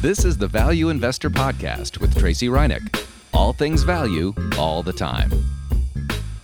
This is the Value Investor Podcast with Tracey Ryniec. All things value, all the time.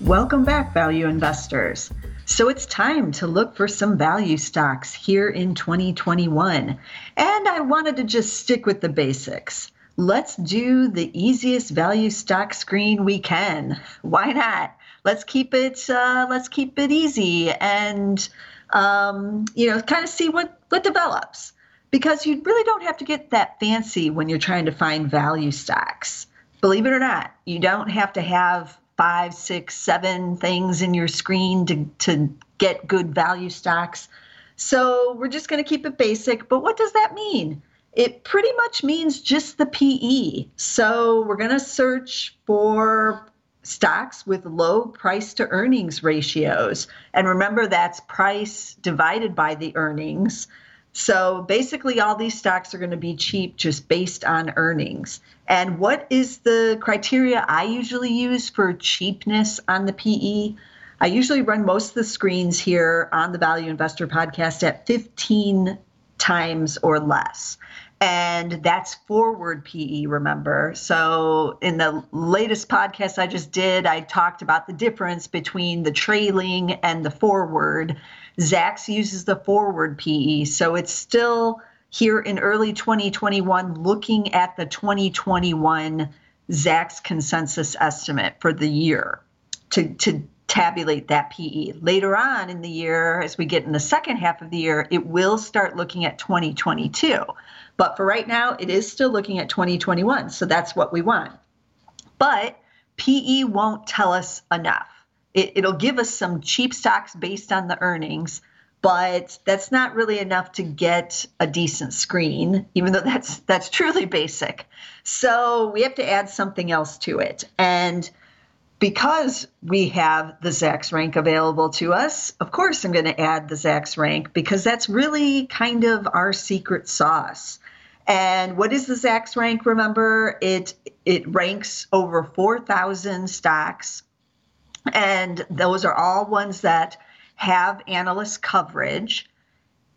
Welcome back, value investors. So it's time to look for some value stocks here in 2021. And I wanted to just stick with the basics. Let's do the easiest value stock screen we can. Why not? Let's keep it uh, let's keep it easy and um, you know kind of see what what develops because you really don't have to get that fancy when you're trying to find value stocks. Believe it or not, you don't have to have five, six, seven things in your screen to, to get good value stocks. So we're just going to keep it basic. But what does that mean? It pretty much means just the PE. So we're going to search for stocks with low price to earnings ratios. And remember, that's price divided by the earnings. So basically, all these stocks are going to be cheap just based on earnings. And what is the criteria I usually use for cheapness on the PE? I usually run most of the screens here on the Value Investor podcast at 15 times or less. And that's forward PE, remember. So, in the latest podcast I just did, I talked about the difference between the trailing and the forward. Zacks uses the forward PE. So it's still here in early 2021 looking at the 2021 Zacks consensus estimate for the year to, to tabulate that PE. Later on in the year, as we get in the second half of the year, it will start looking at 2022. But for right now, it is still looking at 2021. So that's what we want. But PE won't tell us enough it, it'll give us some cheap stocks based on the earnings but that's not really enough to get a decent screen even though that's that's truly basic so we have to add something else to it and because we have the Zacks rank available to us, of course I'm going to add the Zacks rank because that's really kind of our secret sauce. And what is the Zacks rank? Remember, it it ranks over 4,000 stocks and those are all ones that have analyst coverage.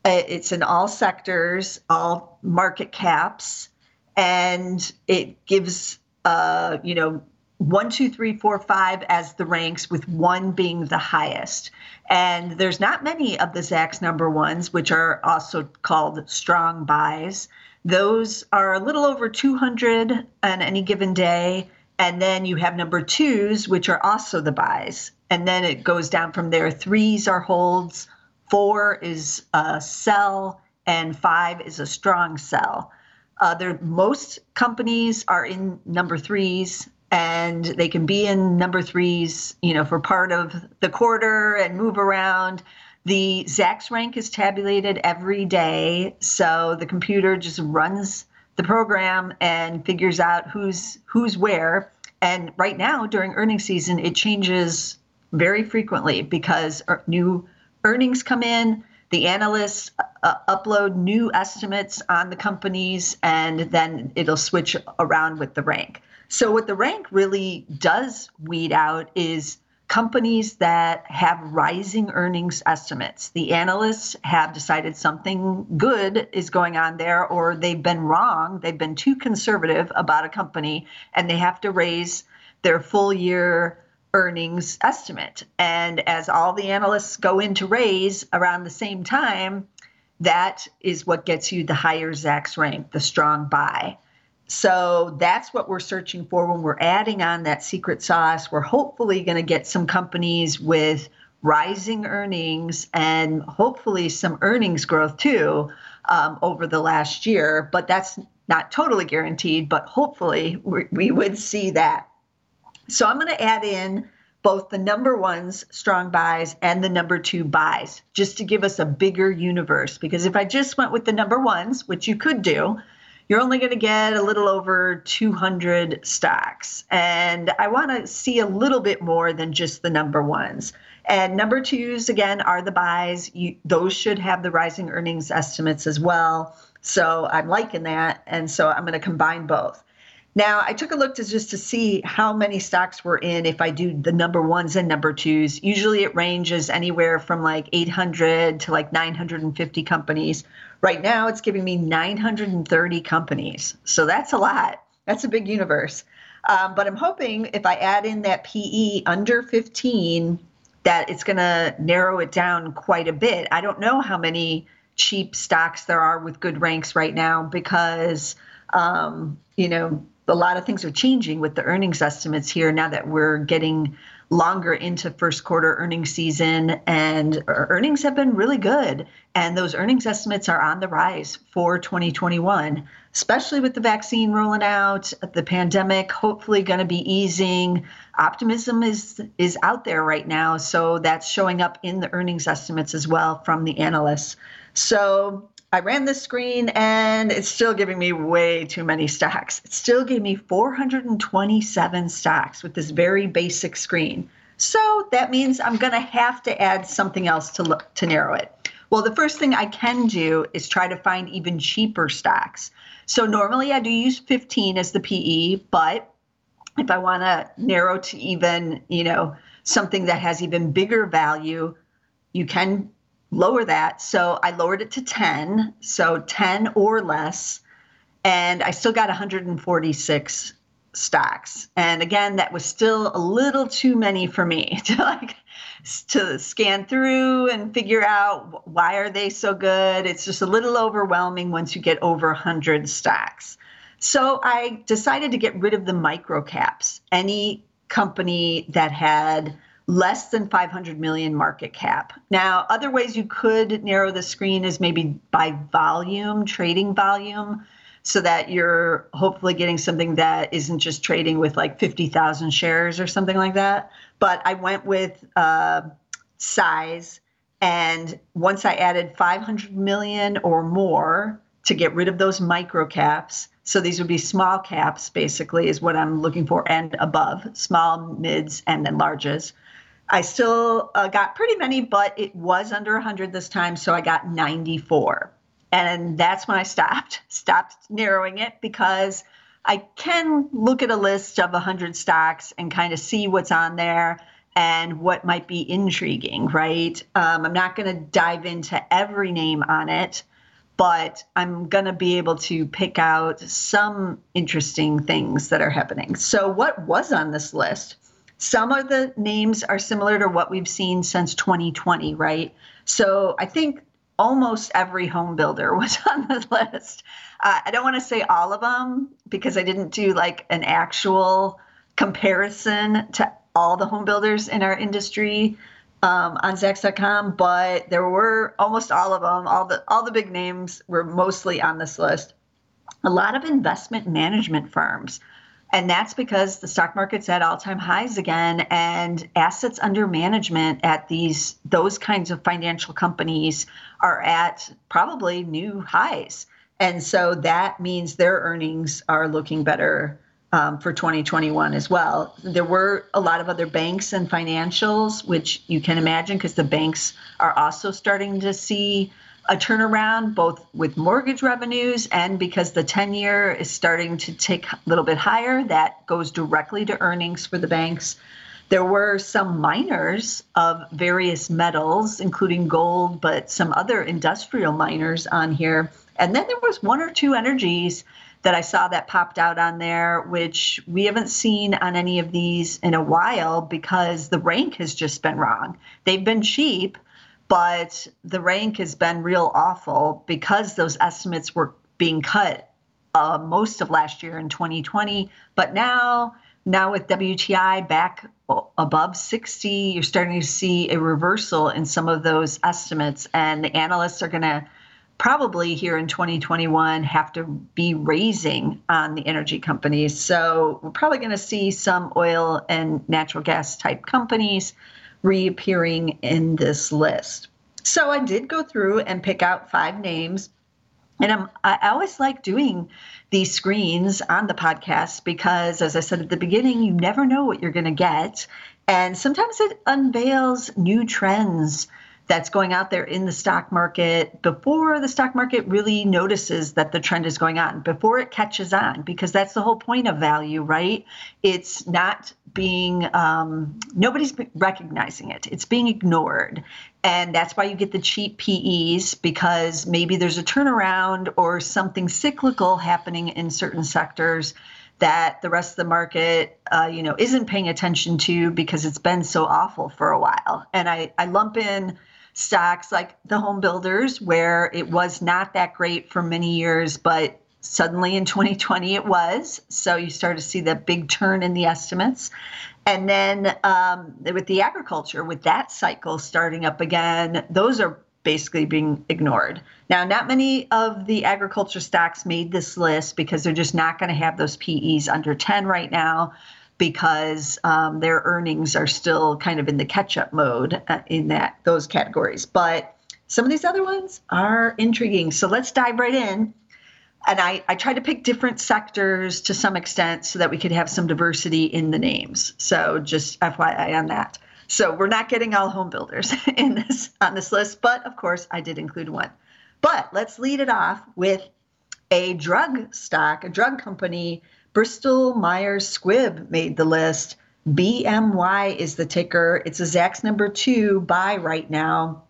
Uh, it's in all sectors, all market caps, and it gives, uh, you know, one, two, three, four, five as the ranks, with one being the highest. And there's not many of the Zacks number ones, which are also called strong buys. Those are a little over 200 on any given day. And then you have number twos, which are also the buys. And then it goes down from there. Threes are holds, four is a sell, and five is a strong sell. Uh, most companies are in number threes and they can be in number threes, you know, for part of the quarter and move around. The Zacks rank is tabulated every day, so the computer just runs the program and figures out who's who's where. And right now, during earnings season, it changes very frequently because er, new earnings come in. The analysts uh, upload new estimates on the companies, and then it'll switch around with the rank. So, what the rank really does weed out is companies that have rising earnings estimates. The analysts have decided something good is going on there, or they've been wrong. They've been too conservative about a company, and they have to raise their full year earnings estimate. And as all the analysts go in to raise around the same time, that is what gets you the higher Zacks rank, the strong buy. So that's what we're searching for when we're adding on that secret sauce. We're hopefully going to get some companies with rising earnings and hopefully some earnings growth too um, over the last year. But that's not totally guaranteed, but hopefully we, we would see that. So I'm going to add in both the number ones strong buys and the number two buys just to give us a bigger universe. Because if I just went with the number ones, which you could do, you're only going to get a little over 200 stocks. And I want to see a little bit more than just the number ones. And number twos, again, are the buys. You, those should have the rising earnings estimates as well. So I'm liking that. And so I'm going to combine both. Now, I took a look to just to see how many stocks were in if I do the number ones and number twos. Usually it ranges anywhere from like 800 to like 950 companies. Right now it's giving me 930 companies. So that's a lot. That's a big universe. Um, but I'm hoping if I add in that PE under 15, that it's going to narrow it down quite a bit. I don't know how many cheap stocks there are with good ranks right now because, um, you know, a lot of things are changing with the earnings estimates here now that we're getting longer into first quarter earnings season and earnings have been really good. And those earnings estimates are on the rise for 2021 especially with the vaccine rolling out the pandemic hopefully going to be easing. Optimism is is out there right now so that's showing up in the earnings estimates as well from the analysts. So I ran this screen and it's still giving me way too many stacks. It still gave me 427 stacks with this very basic screen. So that means I'm going to have to add something else to look to narrow it. Well, the first thing I can do is try to find even cheaper stacks. So normally I do use 15 as the PE, but if I want to narrow to even, you know, something that has even bigger value, you can lower that. So I lowered it to 10, so 10 or less, and I still got 146 stocks. And again, that was still a little too many for me to like to scan through and figure out why are they so good. It's just a little overwhelming once you get over 100 stocks. So I decided to get rid of the micro caps. Any company that had less than 500 million market cap. Now, other ways you could narrow the screen is maybe by volume, trading volume, so that you're hopefully getting something that isn't just trading with like 50,000 shares or something like that. But I went with uh, size. And once I added 500 million or more to get rid of those micro caps, so these would be small caps, basically, is what I'm looking for, and above small, mids, and then larges. I still uh, got pretty many, but it was under 100 this time, so I got 94. And that's when I stopped, stopped narrowing it because I can look at a list of 100 stocks and kind of see what's on there and what might be intriguing, right? Um, I'm not going to dive into every name on it, but I'm going to be able to pick out some interesting things that are happening. So, what was on this list? Some of the names are similar to what we've seen since 2020, right? So I think almost every home builder was on the list. Uh, I don't want to say all of them because I didn't do like an actual comparison to all the home builders in our industry um, on Zacks.com, but there were almost all of them. All the all the big names were mostly on this list. A lot of investment management firms and that's because the stock market's at all-time highs again and assets under management at these those kinds of financial companies are at probably new highs. And so that means their earnings are looking better um, for 2021 as well. There were a lot of other banks and financials, which you can imagine because the banks are also starting to see a turnaround both with mortgage revenues and because the 10 year is starting to take a little bit higher that goes directly to earnings for the banks there were some miners of various metals including gold but some other industrial miners on here and then there was one or two energies that I saw that popped out on there, which we haven't seen on any of these in a while because the rank has just been wrong. They've been cheap, but the rank has been real awful because those estimates were being cut uh, most of last year in 2020. But now, now with WTI back above 60, you're starting to see a reversal in some of those estimates, and the analysts are going to probably here in 2021 have to be raising on the energy companies. So we're probably going to see some oil and natural gas type companies reappearing in this list. So I did go through and pick out five names. And I'm, I always like doing these screens on the podcast because, as I said at the beginning, you never know what you're going to get. And sometimes it unveils new trends that's going out there in the stock market before the stock market really notices that the trend is going on, before it catches on, because that's the whole point of value, right? It's not being, um, nobody's recognizing it, it's being ignored. And that's why you get the cheap PEs because maybe there's a turnaround or something cyclical happening in certain sectors that the rest of the market, uh, you know, isn't paying attention to because it's been so awful for a while. And I, I lump in stocks like the home builders, where it was not that great for many years, but suddenly in 2020 it was. So you start to see that big turn in the estimates. And then um, with the agriculture, with that cycle starting up again, those are basically being ignored. Now, not many of the agriculture stocks made this list because they're just not going to have those PEs under 10 right now because um, their earnings are still kind of in the catch-up mode uh, in that those categories. But some of these other ones are intriguing. So let's dive right in. And I, I tried to pick different sectors to some extent so that we could have some diversity in the names. So just FYI on that. So we're not getting all home builders in this on this list, but of course I did include one. But let's lead it off with a drug stock, a drug company Bristol Myers Squibb made the list. BMY is the ticker. It's a Zacks number two buy right now.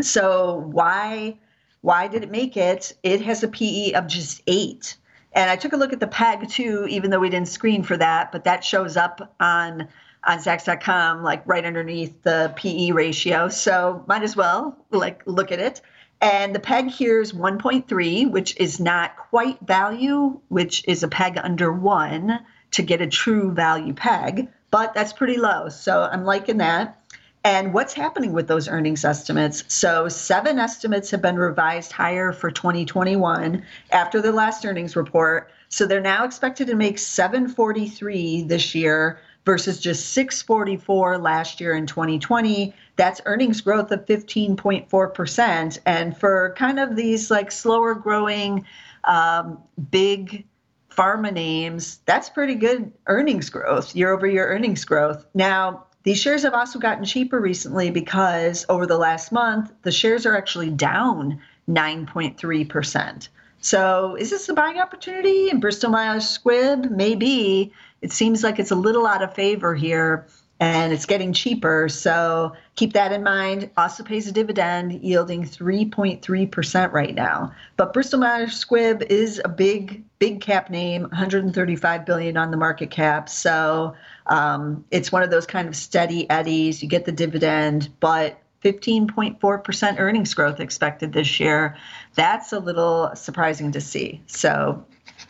So why why did it make it? It has a PE of just eight. And I took a look at the PEG too, even though we didn't screen for that, but that shows up on on Zacks.com, like right underneath the PE ratio. So might as well like look at it. And the peg here is 1.3, which is not quite value, which is a peg under one to get a true value peg, but that's pretty low. So I'm liking that. And what's happening with those earnings estimates? So, seven estimates have been revised higher for 2021 after the last earnings report. So, they're now expected to make 743 this year versus just 644 last year in 2020 that's earnings growth of 15.4%. And for kind of these like slower growing, um, big pharma names, that's pretty good earnings growth, year over year earnings growth. Now, these shares have also gotten cheaper recently because over the last month, the shares are actually down 9.3%. So, is this a buying opportunity in Bristol Myers Squibb? Maybe. It seems like it's a little out of favor here and it's getting cheaper. So keep that in mind. Also pays a dividend yielding 3.3% right now. But Bristol Myers Squibb is a big, big cap name, 135 billion on the market cap. So um, it's one of those kind of steady eddies. You get the dividend, but 15.4% earnings growth expected this year. That's a little surprising to see. So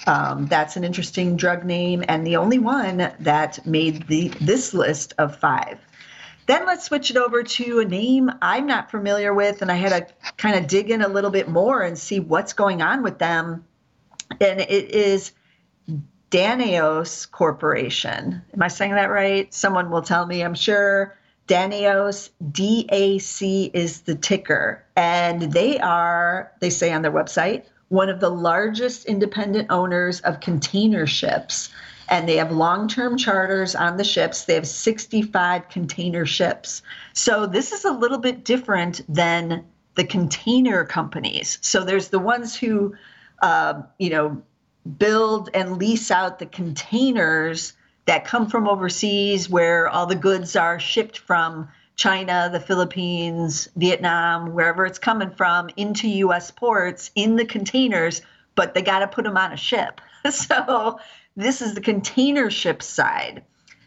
um, that's an interesting drug name and the only one that made the this list of five. Then let's switch it over to a name I'm not familiar with, and I had to kind of dig in a little bit more and see what's going on with them. And it is Danaos Corporation. Am I saying that right? Someone will tell me, I'm sure. Danaos, DAC is the ticker. And they are, they say on their website, one of the largest independent owners of container ships. And they have long term charters on the ships. They have 65 container ships. So this is a little bit different than the container companies. So there's the ones who, uh, you know, build and lease out the containers that come from overseas where all the goods are shipped from China, the Philippines, Vietnam, wherever it's coming from, into US ports in the containers, but they got to put them on a ship. So this is the container ship side.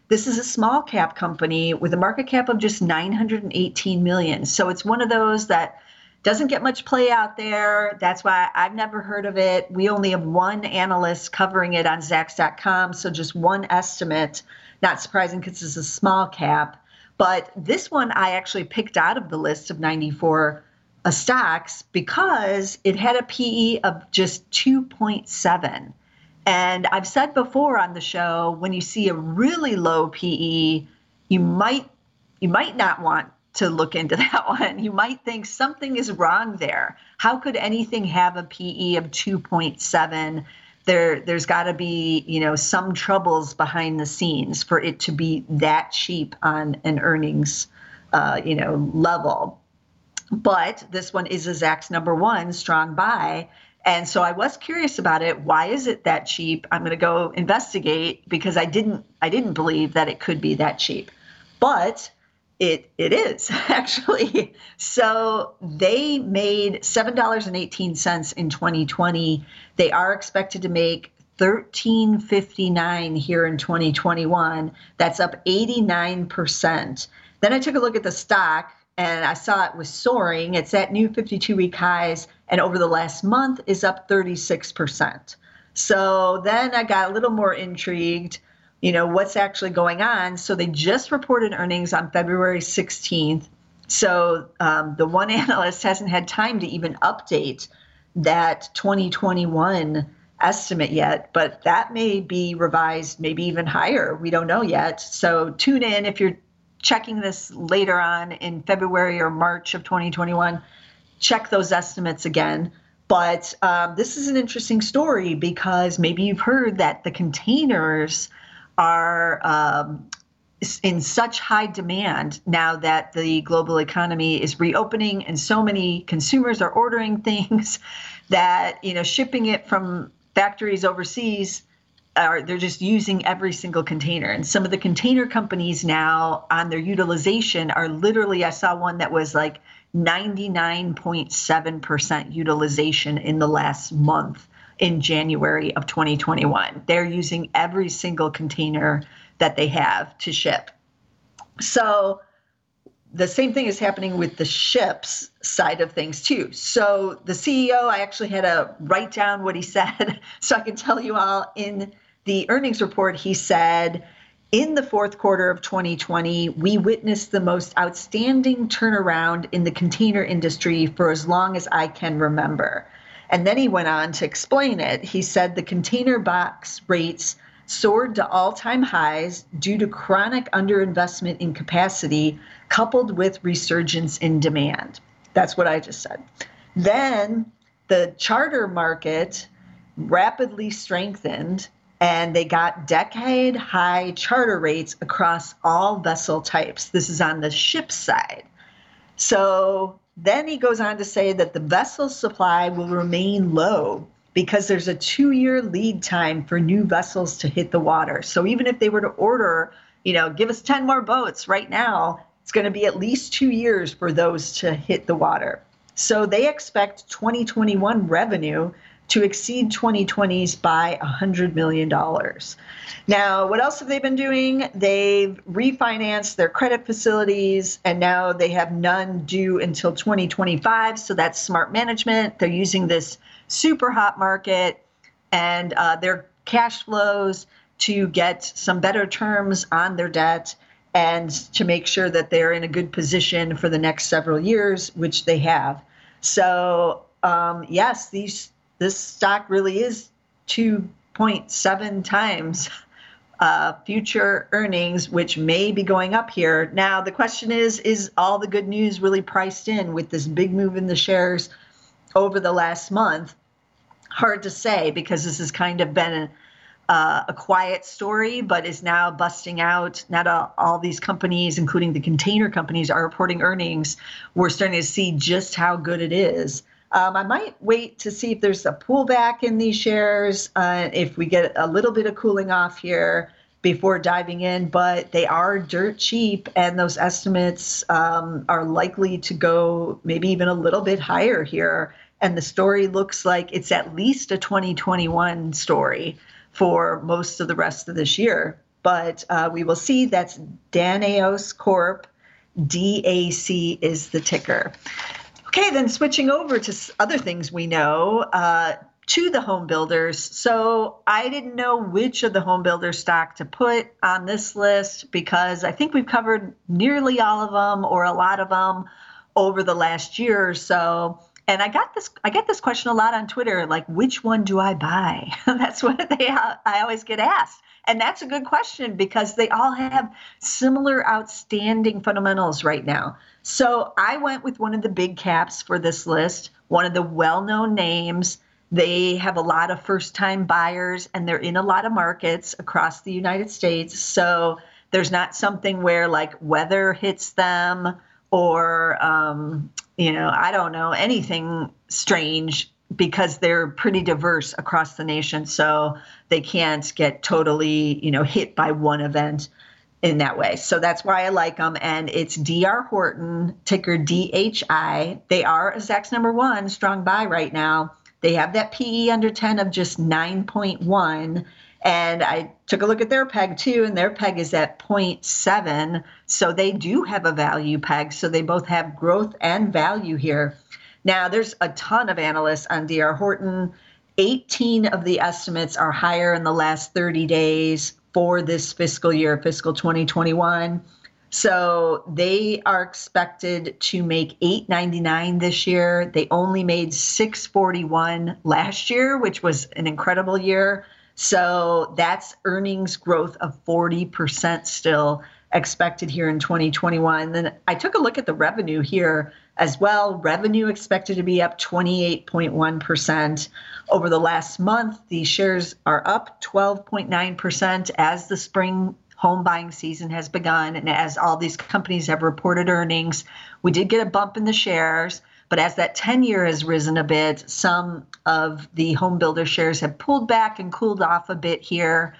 This is a small cap company with a market cap of just 918 million. So it's one of those that doesn't get much play out there. That's why I've never heard of it. We only have one analyst covering it on Zacks.com, so just one estimate. Not surprising because it's a small cap. But this one I actually picked out of the list of 94 uh, stocks because it had a PE of just 2.7. And I've said before on the show, when you see a really low PE, you might you might not want to look into that one. You might think something is wrong there. How could anything have a PE of 2.7? there there's got to be you know some troubles behind the scenes for it to be that cheap on an earnings uh, you know level but this one is a Zacks number one strong buy. And so I was curious about it. Why is it that cheap? I'm going to go investigate because I didn't I didn't believe that it could be that cheap. But it it is actually. So they made $7.18 in 2020. They are expected to make 1359 here in 2021. That's up 89%. Then I took a look at the stock and I saw it was soaring. It's at new 52 week highs, and over the last month is up 36%. So then I got a little more intrigued, you know, what's actually going on. So they just reported earnings on February 16th. So um, the one analyst hasn't had time to even update that 2021 estimate yet, but that may be revised, maybe even higher. We don't know yet. So tune in if you're checking this later on in February or March of 2021. Check those estimates again. But um, this is an interesting story because maybe you've heard that the containers are um, in such high demand now that the global economy is reopening and so many consumers are ordering things that you know shipping it from factories overseas are they're just using every single container. And some of the container companies now on their utilization are literally i saw one that was like 99.7% utilization in the last month in january of 2021 they're using every single container that they have to ship so the same thing is happening with the ships side of things too. So the CEO, I actually had to write down what he said so I can tell you all in the earnings report. He said, in the fourth quarter of 2020, we witnessed the most outstanding turnaround in the container industry for as long as I can remember. And then he went on to explain it. He said the container box rates soared to all time highs due to chronic underinvestment in capacity coupled with resurgence in demand. That's what I just said. Then the charter market rapidly strengthened and they got decade high charter rates across all vessel types. This is on the ship side. So then he goes on to say that the vessel supply will remain low because there's a two year lead time for new vessels to hit the water. So even if they were to order, you know, give us 10 more boats right now, it's going to be at least two years for those to hit the water. So they expect 2021 revenue to exceed 2020's by $100 million. Now, what else have they been doing? They've refinanced their credit facilities and now they have none due until 2025. So that's smart management. They're using this super hot market and uh, their cash flows to get some better terms on their debt and to make sure that they're in a good position for the next several years, which they have. So, um, yes, these this stock really is 2.7 times uh, future earnings, which may be going up here. Now, the question is is all the good news really priced in with this big move in the shares over the last month? Hard to say because this has kind of been a, uh, a quiet story, but is now busting out. Not all, all these companies, including the container companies, are reporting earnings. We're starting to see just how good it is. Um, I might wait to see if there's a pullback in these shares, uh, if we get a little bit of cooling off here before diving in, but they are dirt cheap, and those estimates um, are likely to go maybe even a little bit higher here. And the story looks like it's at least a 2021 story for most of the rest of this year. But uh, we will see that's Danaos Corp. DAC is the ticker. Okay, then switching over to other things we know, uh, to the home builders. So I didn't know which of the home builder stock to put on this list because I think we've covered nearly all of them or a lot of them over the last year or so. And I got this I get this question a lot on Twitter like which one do I buy? That's what they I always get asked. And that's a good question because they all have similar outstanding fundamentals right now. So I went with one of the big caps for this list, one of the well known names. They have a lot of first time buyers and they're in a lot of markets across the United States. So there's not something where like weather hits them or um, you know, I don't know anything strange because they're pretty diverse across the nation. So they can't get totally, you know, hit by one event in that way. So that's why I like them. And it's DR Horton, ticker DHI. They are a Zacks number one, strong buy right now. They have that PE under 10 of just 9.1. And I took a look at their peg too, and their peg is at 0.7. So they do have a value peg. So they both have growth and value here. Now, there's a ton of analysts on DR Horton. 18 of the estimates are higher in the last 30 days for this fiscal year, fiscal 2021. So they are expected to make 899 this year. They only made 641 last year, which was an incredible year. So that's earnings growth of 40% still expected here in 2021. Then I took a look at the revenue here as well. Revenue expected to be up 28.1% over the last month. The shares are up 12.9% as the spring home buying season has begun and as all these companies have reported earnings. We did get a bump in the shares. But as that 10 year has risen a bit, some of the home builder shares have pulled back and cooled off a bit here.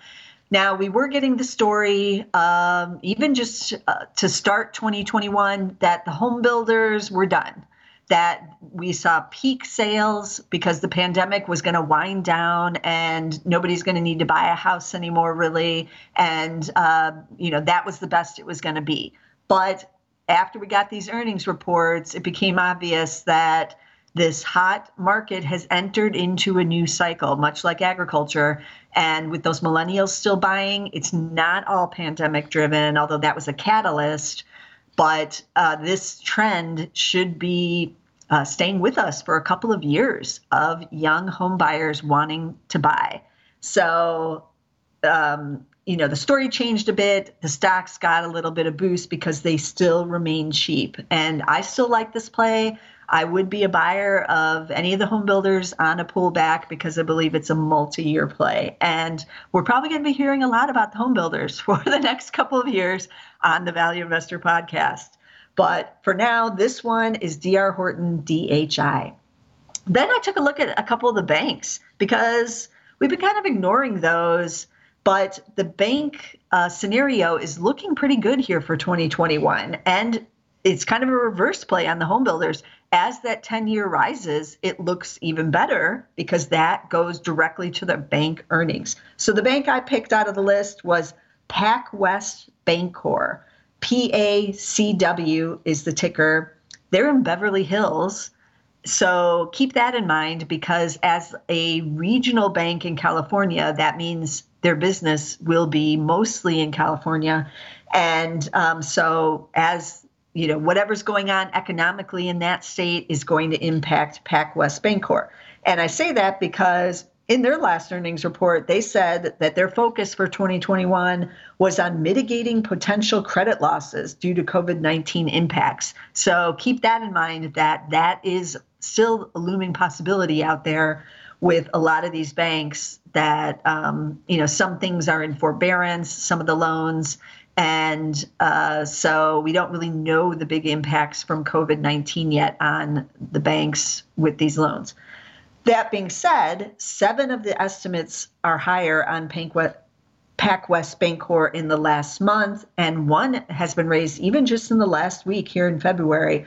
Now, we were getting the story, um, even just uh, to start 2021, that the home builders were done, that we saw peak sales because the pandemic was going to wind down and nobody's going to need to buy a house anymore, really. And, uh, you know, that was the best it was going to be. But after we got these earnings reports, it became obvious that this hot market has entered into a new cycle, much like agriculture. And with those millennials still buying, it's not all pandemic driven, although that was a catalyst. But uh, this trend should be uh, staying with us for a couple of years of young home buyers wanting to buy. So, um, you know, the story changed a bit. The stocks got a little bit of boost because they still remain cheap. And I still like this play. I would be a buyer of any of the home builders on a pullback because I believe it's a multi year play. And we're probably going to be hearing a lot about the home builders for the next couple of years on the Value Investor podcast. But for now, this one is DR Horton DHI. Then I took a look at a couple of the banks because we've been kind of ignoring those. But the bank uh, scenario is looking pretty good here for 2021. And it's kind of a reverse play on the home builders as that 10 year rises, it looks even better because that goes directly to the bank earnings. So the bank I picked out of the list was PacWest Bancorp. PACW is the ticker. They're in Beverly Hills. So keep that in mind because as a regional bank in California, that means their business will be mostly in California. And um, so as you know, whatever's going on economically in that state is going to impact PacWest Bancorp. And I say that because in their last earnings report, they said that their focus for 2021 was on mitigating potential credit losses due to COVID 19 impacts. So keep that in mind that that is still a looming possibility out there with a lot of these banks that, um, you know, some things are in forbearance, some of the loans and uh, so we don't really know the big impacts from COVID 19 yet on the banks with these loans. That being said, seven of the estimates are higher on PacWest Bancorp in the last month, and one has been raised even just in the last week here in February.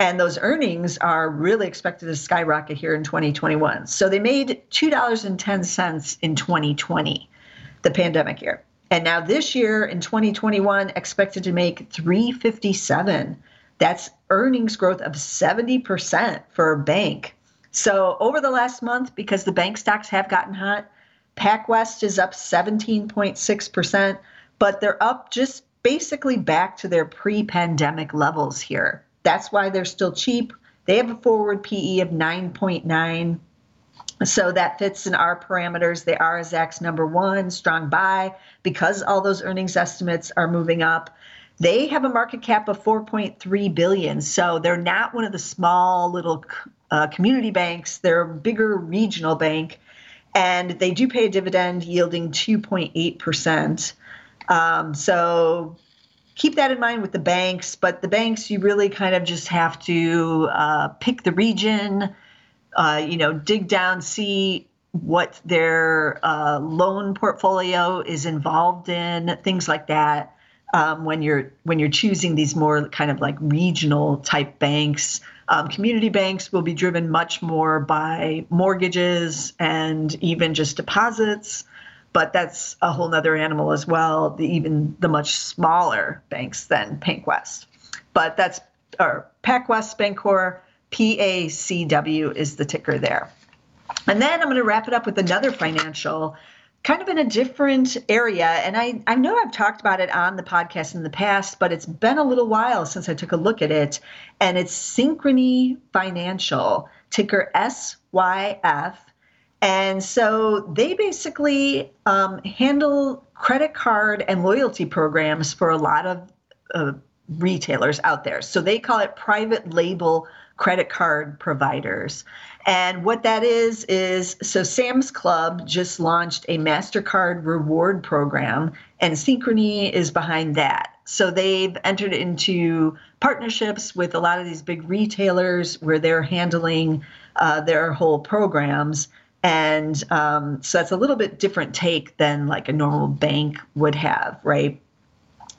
And those earnings are really expected to skyrocket here in 2021. So they made $2.10 in 2020, the pandemic year. And now this year in 2021, expected to make 357. That's earnings growth of 70% for a bank. So over the last month, because the bank stocks have gotten hot, PacWest is up 17.6%, but they're up just basically back to their pre-pandemic levels here. That's why they're still cheap. They have a forward PE of 9.9 so that fits in our parameters. They are a Zacks number one, strong buy, because all those earnings estimates are moving up. They have a market cap of 4.3 billion, so they're not one of the small little uh, community banks. They're a bigger regional bank, and they do pay a dividend yielding 2.8 percent. Um, so keep that in mind with the banks. But the banks, you really kind of just have to uh, pick the region, uh, you know, dig down, see what their uh, loan portfolio is involved in, things like that. Um, when you're when you're choosing these more kind of like regional type banks, um, community banks will be driven much more by mortgages and even just deposits but that's a whole nother animal as well. The, even the much smaller banks than PacWest, but that's or PacWest Bancorp, PACW is the ticker there. And then I'm going to wrap it up with another financial, kind of in a different area. And I, I know I've talked about it on the podcast in the past, but it's been a little while since I took a look at it. And it's Synchrony Financial, ticker SYF. And so they basically um, handle credit card and loyalty programs for a lot of uh, retailers out there. So they call it private label credit card providers. And what that is, is so Sam's Club just launched a MasterCard reward program, and Synchrony is behind that. So they've entered into partnerships with a lot of these big retailers where they're handling uh, their whole programs. And um, so that's a little bit different take than like a normal bank would have, right?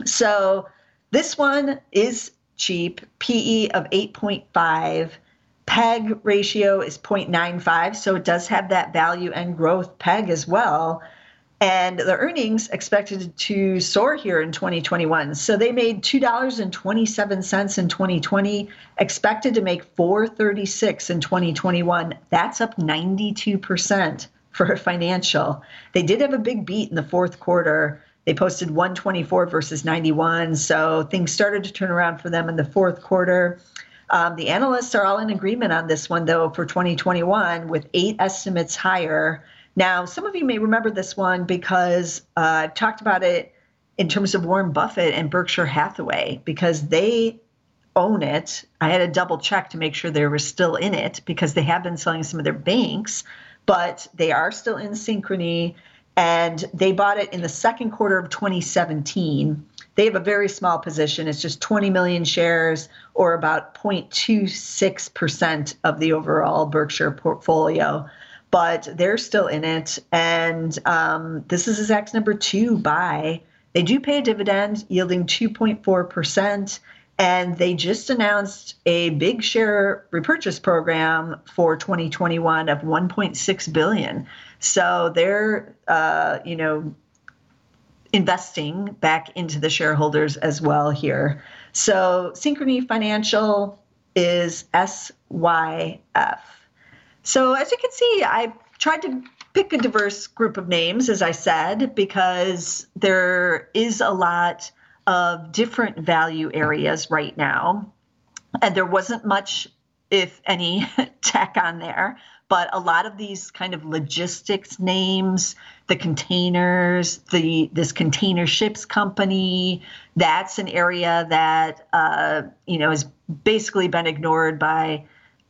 So this one is cheap, PE of 8.5. PEG ratio is 0.95, so it does have that value and growth PEG as well and the earnings expected to soar here in 2021. So they made $2.27 in 2020, expected to make 436 in 2021. That's up 92% for a financial. They did have a big beat in the fourth quarter. They posted 124 versus 91. So things started to turn around for them in the fourth quarter. Um, the analysts are all in agreement on this one, though, for 2021, with eight estimates higher. Now, some of you may remember this one because uh, I've talked about it in terms of Warren Buffett and Berkshire Hathaway because they own it. I had to double check to make sure they were still in it because they have been selling some of their banks, but they are still in Synchrony and they bought it in the second quarter of 2017. They have a very small position. It's just 20 million shares or about 0.26% of the overall Berkshire portfolio but they're still in it. And um, this is Zacks number two buy. They do pay a dividend yielding 2.4%. And they just announced a big share repurchase program for 2021 of 1.6 billion. So they're, uh, you know, investing back into the shareholders as well here. So Synchrony Financial is SYF. So, as you can see, I tried to pick a diverse group of names, as I said, because there is a lot of different value areas right now. And there wasn't much, if any, tech on there, but a lot of these kind of logistics names, the containers, the this container ships company, that's an area that uh, you know has basically been ignored by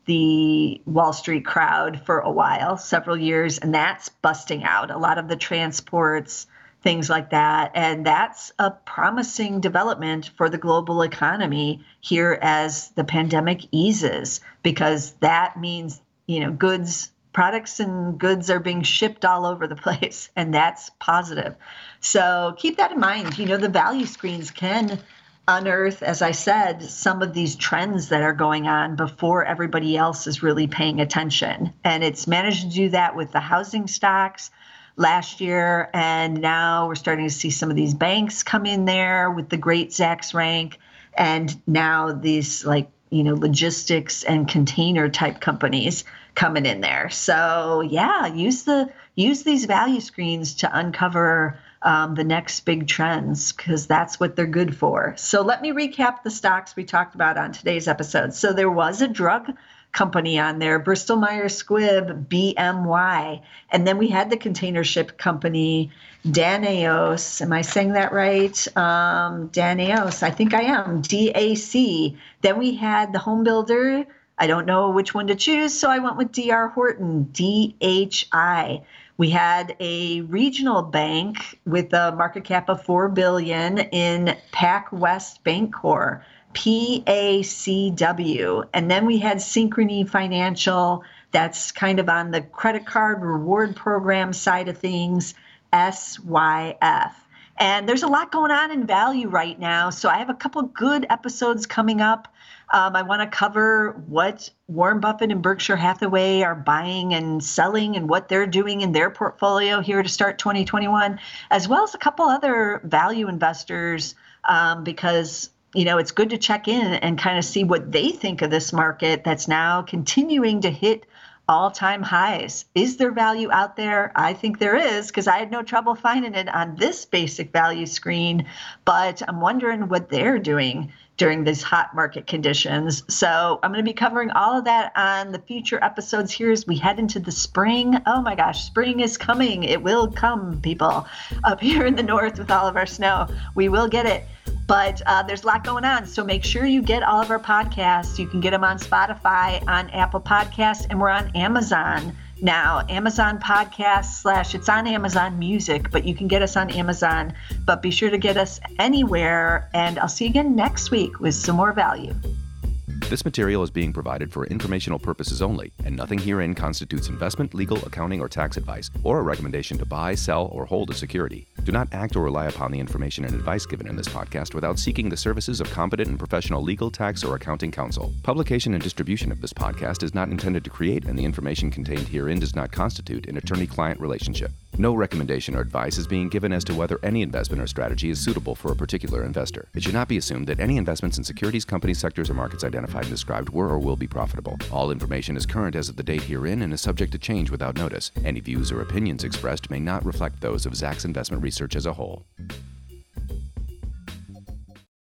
the Wall Street crowd for a while, several years, and that's busting out. A lot of the transports, things like that. And that's a promising development for the global economy here as the pandemic eases, because that means, you know, goods, products and goods are being shipped all over the place, and that's positive. So keep that in mind. You know, the value screens can unearth, as I said, some of these trends that are going on before everybody else is really paying attention. And it's managed to do that with the housing stocks last year. And now we're starting to see some of these banks come in there with the great Zacks rank. And now these like, you know, logistics and container type companies coming in there. So yeah, use the use these value screens to uncover um, the next big trends because that's what they're good for. So let me recap the stocks we talked about on today's episode. So there was a drug company on there, Bristol Myers Squibb, BMY. And then we had the container ship company, Danaos. Am I saying that right? Um, Danaos, I think I am, DAC. Then we had the home builder. I don't know which one to choose, so I went with DR Horton, DHI. We had a regional bank with a market cap of 4 billion in PacWest Bancorp, PACW. And then we had Synchrony Financial, that's kind of on the credit card reward program side of things, SYF. And there's a lot going on in value right now. So I have a couple good episodes coming up. Um, I want to cover what Warren Buffett and Berkshire Hathaway are buying and selling and what they're doing in their portfolio here to start 2021, as well as a couple other value investors, um, because you know it's good to check in and kind of see what they think of this market that's now continuing to hit all time highs. Is there value out there? I think there is because I had no trouble finding it on this basic value screen, but I'm wondering what they're doing during these hot market conditions. So I'm going to be covering all of that on the future episodes here as we head into the spring. Oh my gosh, spring is coming. It will come, people, up here in the north with all of our snow. We will get it. But uh, there's a lot going on. So make sure you get all of our podcasts. You can get them on Spotify, on Apple Podcasts, and we're on Amazon now. Amazon Podcast slash it's on Amazon Music, but you can get us on Amazon. But be sure to get us anywhere. And I'll see you again next week with some more value. This material is being provided for informational purposes only, and nothing herein constitutes investment, legal, accounting, or tax advice, or a recommendation to buy, sell, or hold a security. Do not act or rely upon the information and advice given in this podcast without seeking the services of competent and professional legal, tax, or accounting counsel. Publication and distribution of this podcast is not intended to create, and the information contained herein does not constitute an attorney client relationship. No recommendation or advice is being given as to whether any investment or strategy is suitable for a particular investor. It should not be assumed that any investments in securities, companies, sectors, or markets identified and described were or will be profitable. All information is current as of the date herein and is subject to change without notice. Any views or opinions expressed may not reflect those of Zacks Investment Research as a whole.